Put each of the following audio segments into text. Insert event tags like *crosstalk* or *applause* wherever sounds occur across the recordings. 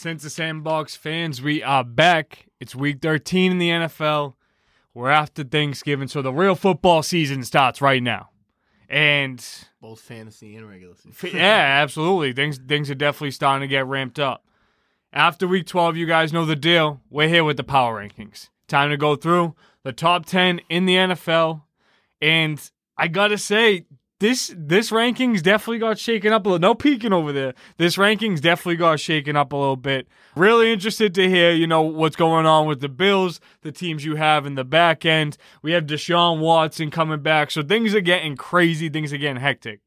Since the Sandbox fans, we are back. It's week 13 in the NFL. We're after Thanksgiving, so the real football season starts right now. And Both fantasy and regular season. yeah, *laughs* absolutely. Things things are definitely starting to get ramped up. After week 12, you guys know the deal. We're here with the power rankings. Time to go through the top 10 in the NFL. And I got to say, this this rankings definitely got shaken up a little. No peeking over there. This rankings definitely got shaken up a little bit. Really interested to hear, you know, what's going on with the Bills, the teams you have in the back end. We have Deshaun Watson coming back, so things are getting crazy. Things are getting hectic.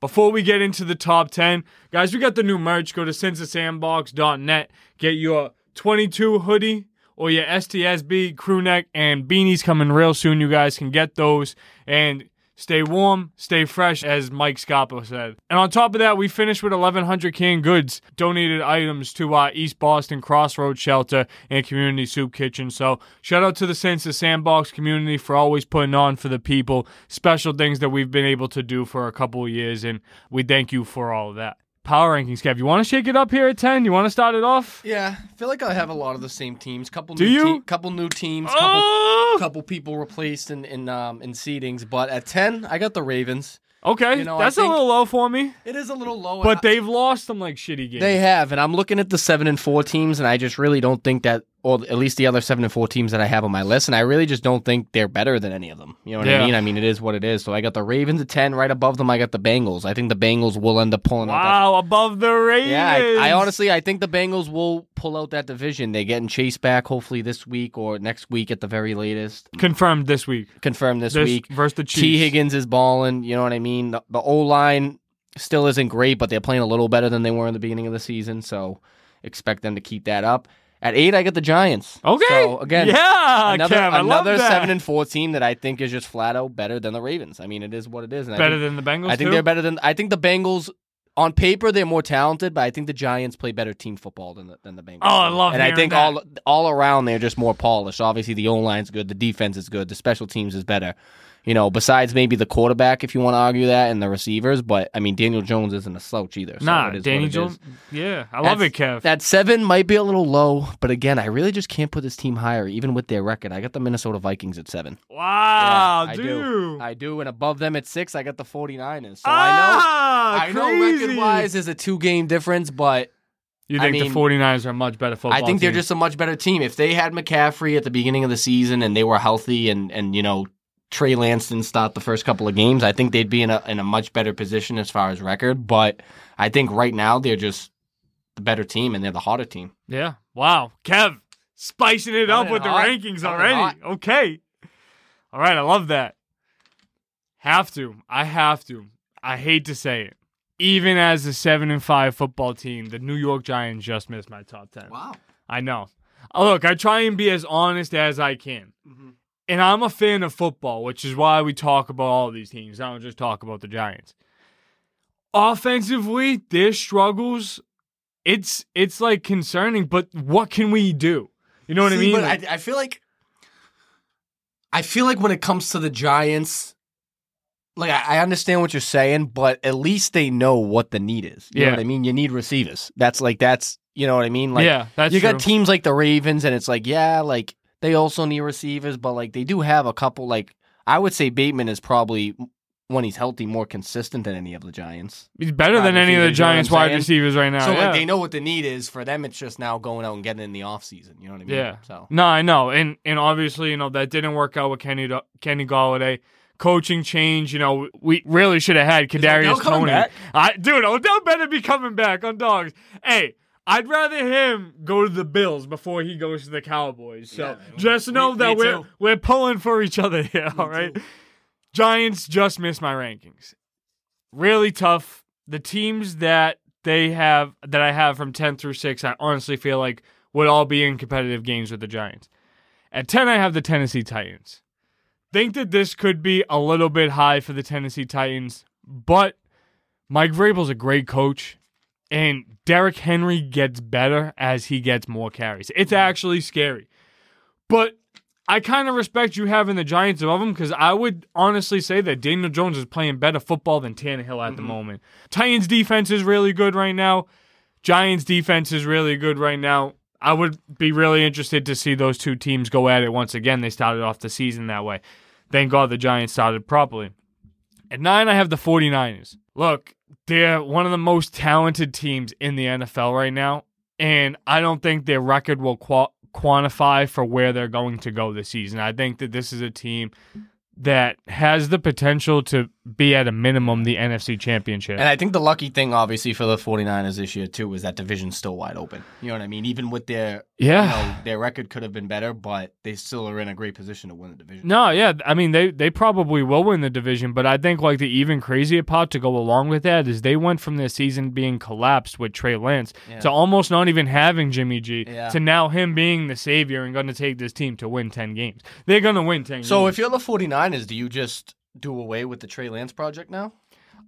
Before we get into the top 10, guys, we got the new merch. Go to sincethesandbox.net. Get your 22 hoodie or your STSB crew neck and beanies coming real soon. You guys can get those and stay warm, stay fresh, as Mike Scarpa said. And on top of that, we finished with 1,100 canned goods, donated items to our East Boston Crossroads Shelter and Community Soup Kitchen. So shout out to the Sense Sandbox community for always putting on for the people, special things that we've been able to do for a couple of years, and we thank you for all of that. Power rankings, Kev. You want to shake it up here at 10? You want to start it off? Yeah, I feel like I have a lot of the same teams. Couple Do new you? te- couple new teams, couple Oh! couple people replaced in in um in seedings, but at 10, I got the Ravens. Okay, You know, I that's think- a little low for me, It is a little low. and but I- they've lost some like shitty games. they have, and I'm looking at the 7 and 4 teams and I just really don't think that or at least the other 7 and 4 teams that I have on my list and I really just don't think they're better than any of them. You know what Yeah. I mean? I mean, it is what it is. So I got the Ravens at 10, right above them I got the Bengals. I think the Bengals will end up pulling out that Wow, above the Ravens. Yeah, I, I honestly I think the Bengals will pull out that division. They're getting chased back hopefully this week or next week at the very latest. confirmed this week. Confirmed this, This week. versus the Chiefs. Tee Higgins is balling. You know what I mean. The, the O line still isn't great, but they're playing a little better than they were in the beginning of the season. So expect them to keep that up. At eight, I get the Giants. Okay. So again, yeah, another Kev, I love another seven and four team that I think is just flat out better than the Ravens. I mean, it is what it is. And I better think- than the Bengals. I think too? they're better than. I think the Bengals on paper they're more talented, but I think the Giants play better team football than the, than the Bengals. Oh, I love And I think that. all all around they're just more polished. Obviously, the O line's good, the defense is good, the special teams is better. You know, besides maybe the quarterback, if you want to argue that, and the receivers. But I mean, Daniel Jones isn't a slouch either. so Nah, it is what Danny it is. Jones. Yeah, I love it, Kev. That seven might be a little low, but again, I really just can't put this team higher, even with their record. I got the Minnesota Vikings at seven. wow, Yeah, I dude. do. I do, and above them at six, I got the 49ers. So I know ah, I know crazy. record wise is a two game difference, but You I think mean, the 49ers are a much better football I think they're team. just a much better team. If they had McCaffrey at the beginning of the season and they were healthy and, and you know, Trey Lance didn't start the first couple of games, I think they'd be in a in a much better position as far as record. But I think right now they're just the better team and they're the hotter team. Yeah. Wow. Kev, spicing it up Coming with the rankings Coming already. Okay. All right. I love that. Have to. I have to. I hate to say it. Even as a seven and five football team, the New York Giants just missed my top ten. Wow. I know. Look, I try and be as honest as I can. Mm-hmm. And I'm a fan of football, which is why we talk about all these teams. I don't just talk about the Giants. Offensively, their struggles, it's it's like concerning, but what can we do? You know what I mean? But Like- I, I feel like I feel like when it comes to the Giants, like I, I understand what you're saying, but at least they know what the need is. You Yeah. know what I mean? You need receivers. That's like that's you know what I mean? Like yeah, that's you true. got teams like the Ravens, and it's like, yeah, like they also need receivers, but like they do have a couple. Like I would say Bateman is probably when he's healthy more consistent than any of the Giants. He's better wide than any of the receivers, you know Giants wide receivers right now. so yeah. like they know what the need is. For them, it's just now going out and getting in the offseason. You know what I mean? Yeah. So No, I know, and and obviously, you know that didn't work out with Kenny Kenny Golladay. Coaching change, you know, we really should have had Kadarius Toney. I, dude, Odell better be coming back on dogs. Hey, I'd rather him go to the Bills before he goes to the Cowboys. So Yeah, just know me that we're too. we're pulling for each other *laughs* here. All right. Giants just missed my rankings. Really tough. The teams that they have that I have from ten through six, I honestly feel like would all be in competitive games with the Giants. At ten, I have the Tennessee Titans. Think that this could be a little bit high for the Tennessee Titans, but Mike Vrabel's a great coach, and Derrick Henry gets better as he gets more carries. It's mm-hmm. actually scary. But I kind of respect you having the Giants above him because I would honestly say that Daniel Jones is playing better football than Tannehill at the mm-hmm. moment. Titans defense is really good right now. Giants defense is really good right now. I would be really interested to see those two teams go at it once again. They started off the season that way. Thank God the Giants started properly. At nine, I have the 49ers. Look, they're one of the most talented teams in the NFL right now, and I don't think their record will qual- quantify for where they're going to go this season. I think that this is a team that has the potential to be at a minimum the NFC championship. And I think the lucky thing, obviously, for the 49ers this year, too, is that division's still wide open. You know what I mean? Even with their, yeah. you know, their record could have been better, but they still are in a great position to win the division. No, yeah. I mean, they, they probably will win the division, but I think, like, the even crazier part to go along with that is they went from their season being collapsed with Trey Lance Yeah. to almost not even having Jimmy G Yeah. to now him being the savior and going to take this team to win 10 games. They're going to win 10 So games. if you're the 49ers, do you just do away with the Trey Lance project now?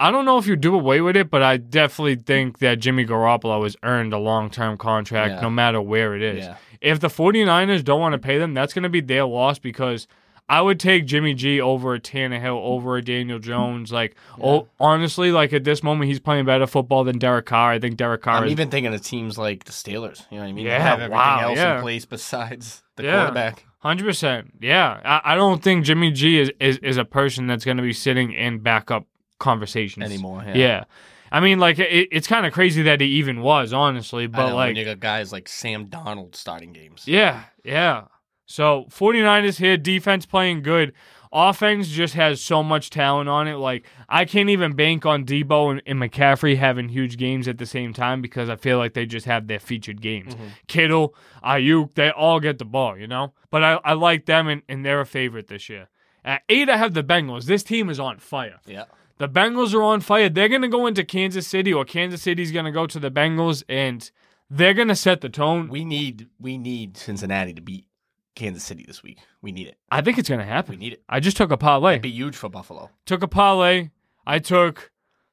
I don't know if you do away with it, but I definitely think that Jimmy Garoppolo has earned a long term contract Yeah. no matter where it is. Yeah. If the 49ers don't want to pay them, that's going to be their loss because I would take Jimmy G over a Tannehill, over a Daniel Jones. Like, oh, honestly, like at this moment, he's playing better football than Derek Carr. I think Derek Carr I'm is. even thinking of teams like the Steelers. You know what I mean? They Yeah, have everything wow, else yeah. in place besides the Yeah. quarterback. Hundred percent, yeah. I, I don't think Jimmy G is, is, is a person that's going to be sitting in backup conversations Anymore, yeah. Yeah, I mean, like it, it's kind of crazy that he even was, honestly. But know, like, when you got guys like Sam Darnold starting games. yeah, yeah. So 49ers here, defense playing good. Offense just has so much talent on it. Like I can't even bank on Deebo and, and McCaffrey having huge games at the same time because I feel like they just have their featured games. Mm-hmm. Kittle, Aiyuk, they all get the ball, you know. But I, I like them and, and they're a favorite this year. At eight, I have the Bengals. This team is on fire. Yeah. The Bengals are on fire. They're going to go into Kansas City, or Kansas City's going to go to the Bengals, and they're going to set the tone. We need we need Cincinnati to beat Kansas City this week. We need it. I think it's going to happen. We need it. I just took a parlay. Be huge for Buffalo. Took a parlay. I took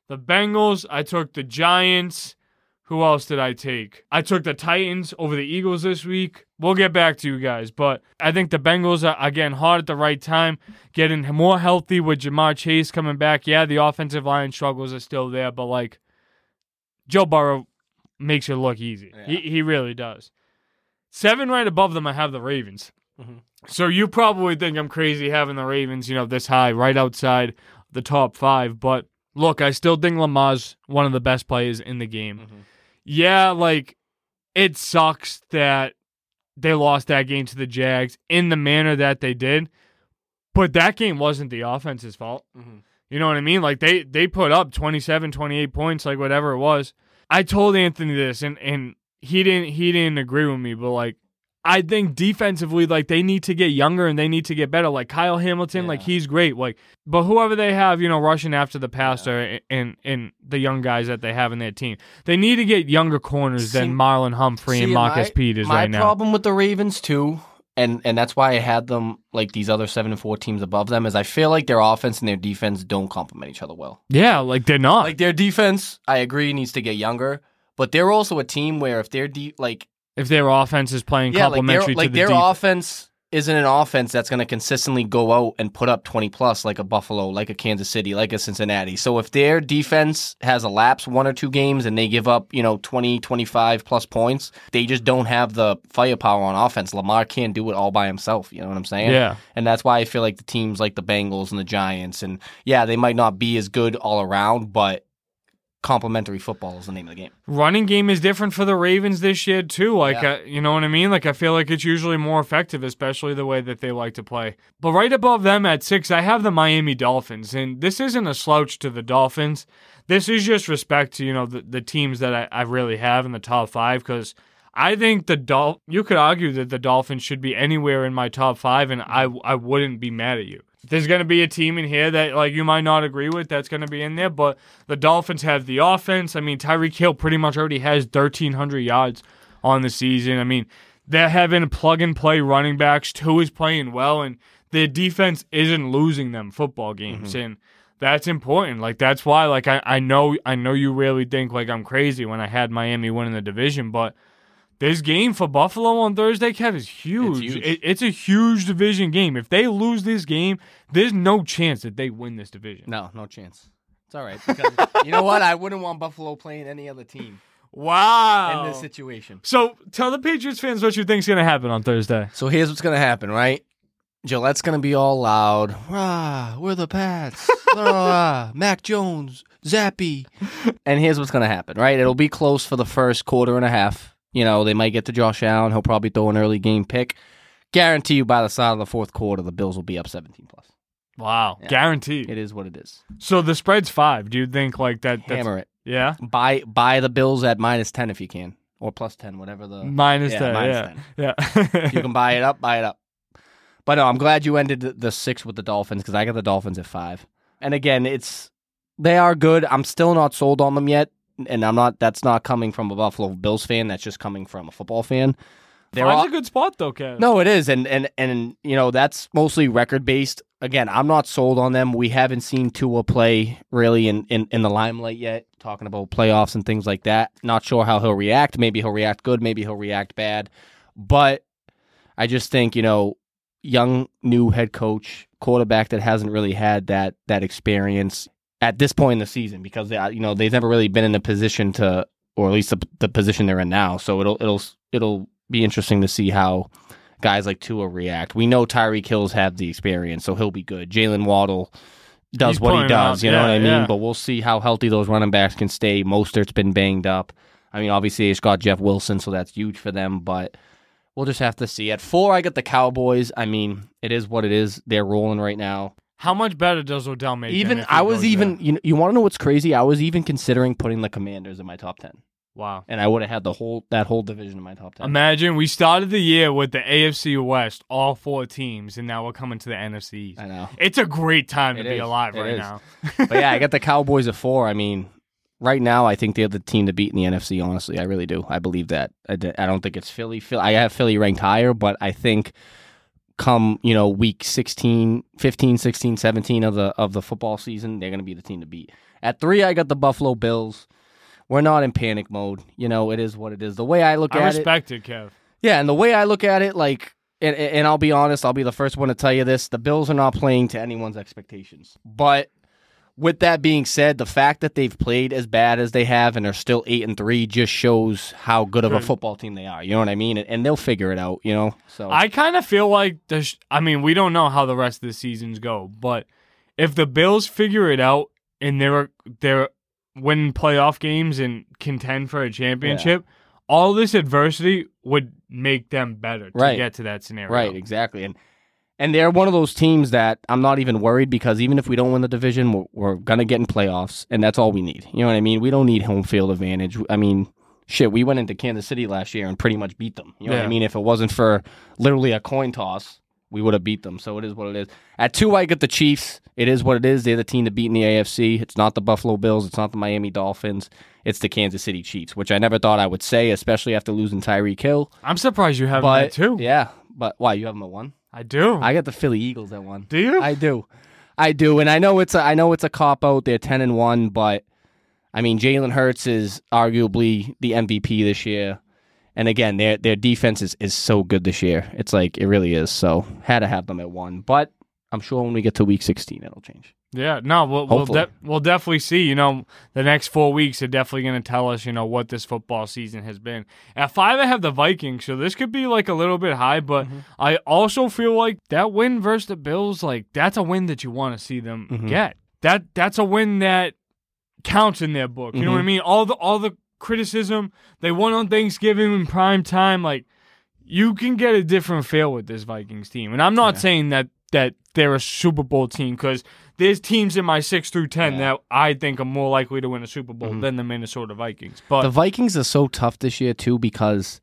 the Bengals. I took the Giants. Who else did I take? I took the Titans over the Eagles this week. We'll get back to you guys, but I think the Bengals are again hard at the right time, getting more healthy with Ja'Marr Chase coming back. Yeah, the offensive line struggles are still there, but like Joe Burrow makes it look easy. He he really does. Seven right above them, I have the Ravens. Mhm. So you probably think I'm crazy having the Ravens, you know, this high, right outside the top five. But look, I still think Lamar's one of the best players in the game. Mhm. Yeah, like it sucks that they lost that game to the Jags in the manner that they did. But that game wasn't the offense's fault. Mhm. You know what I mean? Like they they put up 27, 28 points, like whatever it was. I told Anthony this and and he didn't he didn't agree with me, but like I think defensively, like they need to get younger and they need to get better. Like Kyle Hamilton, like he's great. Like, but whoever they have, you know, rushing after the passer and and the young guys that they have in their team, they need to get younger corners See- than Marlon Humphrey and See, Marcus my- Peters My right now. problem with the Ravens too, and and that's why I had them like these other seven and four teams above them, is I feel like their offense and their defense don't complement each other well. yeah, like they're not. Like their defense, I agree, needs to get younger, but they're also a team where if they're de- like if their offense is playing yeah, like complementary their like to the their defense. offense isn't an offense that's going to consistently go out and put up 20 plus like a Buffalo, like a Kansas City, like a Cincinnati. So if their defense has a lapse one or two games and they give up, you know, 20, 25 plus points, they just don't have the firepower on offense. Lamar can't do it all by himself, you know what I'm saying? Yeah. And that's why I feel like the teams like the Bengals and the Giants and yeah, they might not be as good all around, but complementary football is the name of the game. running game is different for the Ravens this year too. Like, Yeah. uh, you know what I mean? Like, I feel like it's usually more effective, especially the way that they like to play. But right above them at six, I have the Miami Dolphins, and this isn't a slouch to the Dolphins. This is just respect to you know the, the teams that I, I really have in the top five because. I think the Dol- you could argue that the Dolphins should be anywhere in my top five, and I I wouldn't be mad at you. There's going to be a team in here that like you might not agree with that's going to be in there, but the Dolphins have the offense. I mean, Tyreek Hill pretty much already has 1,300 yards on the season. I mean, they're having plug and play running backs. Two is playing well, and their defense isn't losing them football games, mm-hmm. and that's important. Like that's why, like I, I know I know you really think like I'm crazy when I had Miami winning the division, but this game for Buffalo on Thursday, Kev, is huge. huge. It- it's a huge division game. If they lose this game, there's no chance that they win this division. No, no chance. It's all right because *laughs* you know what? I wouldn't want Buffalo playing any other team. Wow. in this situation. so tell the Patriots fans what you think's gonna happen on Thursday. So here's what's gonna happen, right? Gillette's gonna be all loud. Rah, we're the Pats. Rah, *laughs* Mac Jones, Zappe. And here's what's gonna happen, right? It'll be close for the first quarter and a half. You know, they might get to Josh Allen. He'll probably throw an early game pick. Guarantee you by the side of the fourth quarter, the Bills will be up 17 plus. Wow, Yeah. guaranteed. It is what it is. So the spread's five. Do you think like that? That's, Hammer it. Yeah, Buy buy the Bills at minus 10 if you can, or plus 10, whatever the. minus yeah, ten. minus yeah, 10. yeah. you can buy it up, buy it up. But no, I'm glad you ended the, the six with the Dolphins because I got the Dolphins at five. And again, it's they are good. I'm still not sold on them yet, and I'm not. That's not coming from a Buffalo Bills fan. That's just coming from a football fan. They're Five's all, a good spot though, Kev. no, it is, and and and you know that's mostly record based. Again, I'm not sold on them. We haven't seen Tua play really in, in, in the limelight yet. Talking about playoffs and things like that. Not sure how he'll react. Maybe he'll react good. Maybe he'll react bad. But I just think you know, young new head coach, quarterback that hasn't really had that that experience at this point in the season because they, you know they've never really been in a position to, or at least the, the position they're in now. So it'll it'll it'll be interesting to see how guys like Tua react. We know Tyreek Hill's have the experience, so he'll be good. Jaylen Waddle does He's what he does, out, you know yeah, what I mean? yeah. But we'll see how healthy those running backs can stay. Mostert's been banged up. I mean, obviously it's got Jeff Wilson, so that's huge for them, but we'll just have to see. At four, I got the Cowboys. I mean, it is what it is. They're rolling right now. How much better does Odell make? even I was even there? you know, you want to know what's crazy? I was even considering putting the Commanders in my top 10. wow. And I would have had the whole that whole division in my top 10. Imagine we started the year with the AFC West, all four teams, and now we're coming to the NFC. East. I know. It's a great time to It be alive It right is. now. *laughs* but yeah, I got the *laughs* Cowboys at four. I mean, right now, I think they're the team to beat in the NFC. Honestly, I really do. I believe that. I, d- I don't think it's Philly. Phil- I have Philly ranked higher, but I think come you know week 16 15 16 17 of the of the football season they're going to be the team to beat at three i got the buffalo bills we're not in panic mode you know it is what it is the way i look I at it i respect it, Kev. yeah, and the way I look at it, like, and, and I'll be honest, I'll be the first one to tell you this: the Bills are not playing to anyone's expectations. But with that being said, the fact that they've played as bad as they have and are still eight and three just shows how good of a hmm. football team they are. You know what I mean? And, and they'll figure it out. You know, so I kind of feel like the. Sh- I mean, we don't know how the rest of the seasons go, but if the Bills figure it out and they're they're winning playoff games and contend for a championship, all this adversity would make them better to Right. get to that scenario. Right, exactly. And and they're one of those teams that I'm not even worried because even if we don't win the division, we're, we're gonna get in playoffs, and that's all we need. You know what I mean? We don't need home field advantage. I mean, shit, we went into Kansas City last year and pretty much beat them. You know what I mean? If it wasn't for literally a coin toss, we would have beat them. So it is what it is. At two, I get the Chiefs. It is what it is. They're the team to beat in the AFC. It's not the Buffalo Bills. It's not the Miami Dolphins. It's the Kansas City Chiefs, which I never thought I would say, especially after losing Tyreek Hill. I'm surprised you have that too. yeah, but why you have them at one? I do. I got the Philly Eagles at one. do you? I do, I do, and I know it's a, I know it's a cop out. They're ten and one, but I mean Jalen Hurts is arguably the MVP this year, and again their their defense is, is so good this year. It's like it really is. So had to have them at one, but I'm sure when we get to week sixteen, it'll change. Yeah, no, we'll we'll, de- we'll definitely see. You know, the next four weeks are definitely going to tell us, you know, what this football season has been. At five, I have the Vikings, so this could be like a little bit high, but Mhm. I also feel like that win versus the Bills, like that's a win that you want to see them Mhm. get. That that's a win that counts in their book. You know what I Mhm. mean? All the all the criticism they won on Thanksgiving in prime time, like you can get a different feel with this Vikings team. And I'm not Yeah. saying that that they're a Super Bowl team because there's teams in my six through ten Yeah. that I think are more likely to win a Super Bowl Mhm. than the Minnesota Vikings. But the Vikings are so tough this year too because,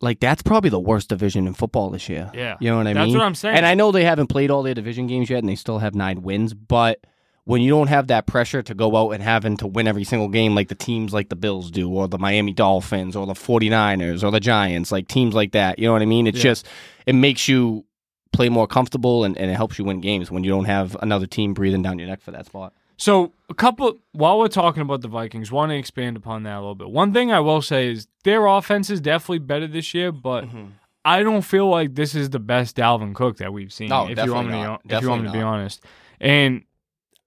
like, that's probably the worst division in football this year. yeah, You know what I that's mean? what I'm saying. And I know they haven't played all their division games yet, and they still have nine wins. But when you don't have that pressure to go out and having to win every single game like the teams like the Bills do, or the Miami Dolphins, or the 49ers, or the Giants, like teams like that, you know what I mean? It's Yeah. just, it makes you play more comfortable and, and it helps you win games when you don't have another team breathing down your neck for that spot. So a couple while we're talking about the Vikings, want to expand upon that a little bit. One thing I will say is their offense is definitely better this year, but mm-hmm. I don't feel like this is the best Dalvin Cook that we've seen. No, if you want me, to, if you want me to be honest, and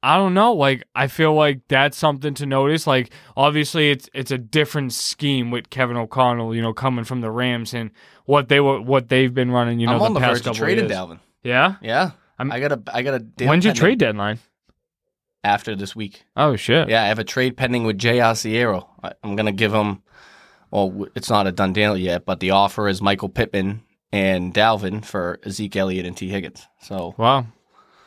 I don't know. Like I feel like that's something to notice. Like obviously it's it's a different scheme with Kevin O'Connell, you know, coming from the Rams and what they were what they've been running, you know, I'm on the the past verge of couple trading years. Dalvin. Yeah? Yeah, I'm- I got a I got a When's your pending trade deadline? after this week. Oh shit. Yeah, I have a trade pending with J.R. Sierra. I- I'm gonna give him. Well, it's not a done deal yet, but the offer is Michael Pittman and Dalvin for Zeke Elliott and Tee Higgins. So Wow.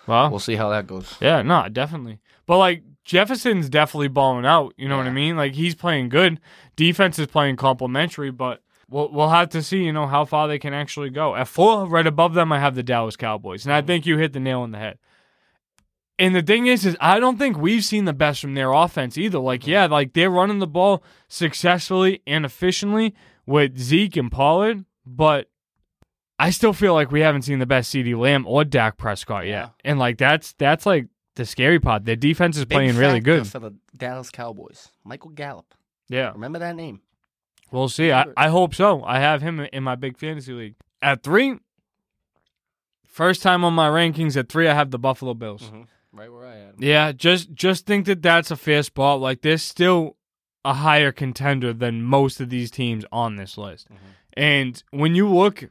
Wow. we'll see how that goes. Yeah, no, definitely. But like Jefferson's definitely balling out. You know what I mean? Like he's playing good. Defense is playing complimentary, but we'll we'll have to see. You know how far they can actually go. At four, right above them, I have the Dallas Cowboys, and I think you hit the nail on the head. And the thing is, is I don't think we've seen the best from their offense either. Like, yeah, like they're running the ball successfully and efficiently with Zeke and Pollard, but I still feel like we haven't seen the best CeeDee Lamb or Dak Prescott yet. Yeah. And like that's that's like the scary part. Their defense is Big playing really good. for the Dallas Cowboys. Michael Gallup. Yeah. Remember that name? We'll see. I, I hope so. I have him in my big fantasy league. At three, first time on my rankings at three, I have the Buffalo Bills. Mm-hmm. Right where I am. Yeah, just just think that that's a fair spot. Like they're still a higher contender than most of these teams on this list. Mhm. And when you look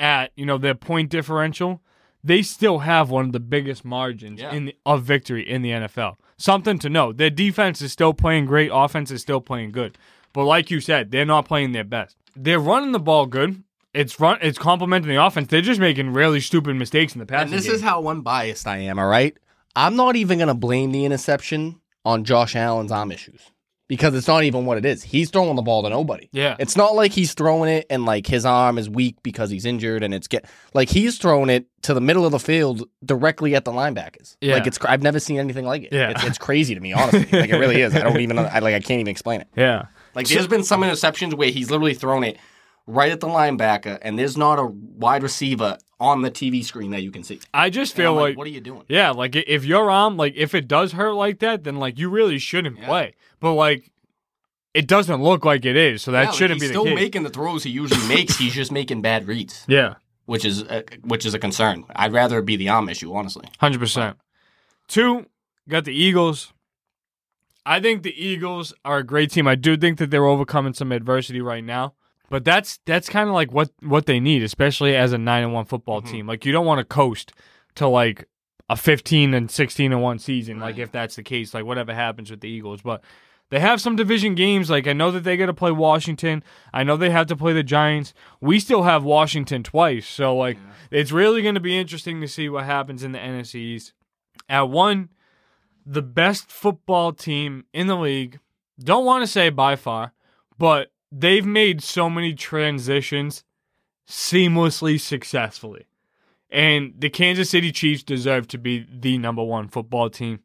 at you know their point differential, they still have one of the biggest margins Yeah. in the, of victory in the NFL. Something to know. Their defense is still playing great. Offense is still playing good. But like you said, they're not playing their best. They're running the ball good. It's run. It's complementing the offense. They're just making really stupid mistakes in the passing And this game. is how unbiased I am, all right? I'm not even going to blame the interception on Josh Allen's arm issues because it's not even what it is. He's throwing the ball to nobody. yeah. It's not like he's throwing it and like his arm is weak because he's injured and it's get like he's throwing it to the middle of the field directly at the linebackers. Yeah. Like it's cr- I've never seen anything like it. Yeah. It's, it's crazy to me, honestly. like it really is. I don't *laughs* even I like I can't even explain it. yeah. Like there's been some interceptions where he's literally thrown it right at the linebacker and there's not a wide receiver on the TV screen that you can see. I just feel I'm like, what are you doing? yeah, like if your arm, like if it does hurt like that, then like you really shouldn't Yeah. play. But like, it doesn't look like it is, so that Yeah, like, shouldn't he's be still the case. making the throws he usually makes. He's just making bad reads, *laughs* yeah, which is a, which is a concern. I'd rather it be the arm issue, honestly. hundred percent. Two, got the Eagles. I think the Eagles are a great team. I do think that they're overcoming some adversity right now. But that's that's kind of like what what they need, especially as a nine and one football Mhm. team. Like you don't want to coast to like a fifteen and sixteen and one season. Like if that's the case, like whatever happens with the Eagles. But they have some division games. Like I know that they got to play Washington. I know they have to play the Giants. We still have Washington twice. So like it's really going to be interesting to see what happens in the NFC East. At one, the best football team in the league. Don't want to say by far, but they've made so many transitions seamlessly successfully. And the Kansas City Chiefs deserve to be the number one football team.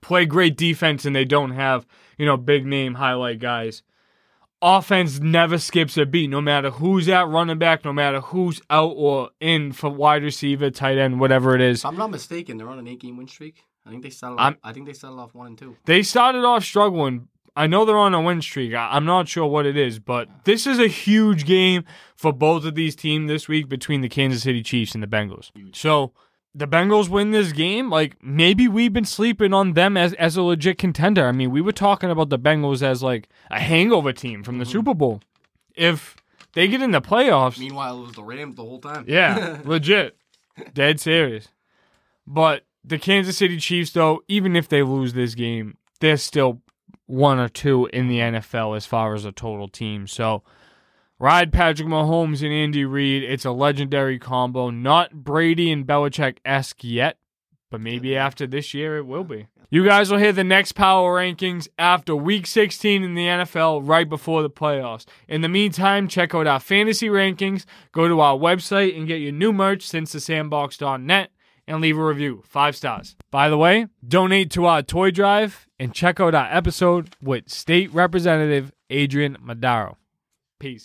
Play great defense and they don't have, you know, big name highlight guys. Offense never skips a beat, no matter who's at running back, no matter who's out or in for wide receiver, tight end, whatever it is. If I'm not mistaken, they're on an eight game win streak. I think they started. I'm- Off, I think they started off one and two. They started off struggling. I know they're on a win streak. I- I'm not sure what it is, but this is a huge game for both of these teams this week between the Kansas City Chiefs and the Bengals. So the Bengals win this game. Like maybe we've been sleeping on them as as a legit contender. I mean, we were talking about the Bengals as like a hangover team from the Mhm. Super Bowl. If they get in the playoffs, Meanwhile, it was the Rams the whole time. yeah, *laughs* legit. Dead serious. But the Kansas City Chiefs, though, even if they lose this game, they're still one or two in the NFL as far as a total team. So ride Patrick Mahomes and Andy Reid. It's a legendary combo. Not Brady and Belichick esque yet, but maybe after this year it will be. You guys will hear the next power rankings after week 16 in the NFL right before the playoffs. In the meantime, check out our fantasy rankings, go to our website and get your new merch since the sandbox.net and leave a review. Five stars. By the way, donate to our toy drive and check out our episode with State Representative Adrian Madaro. Peace.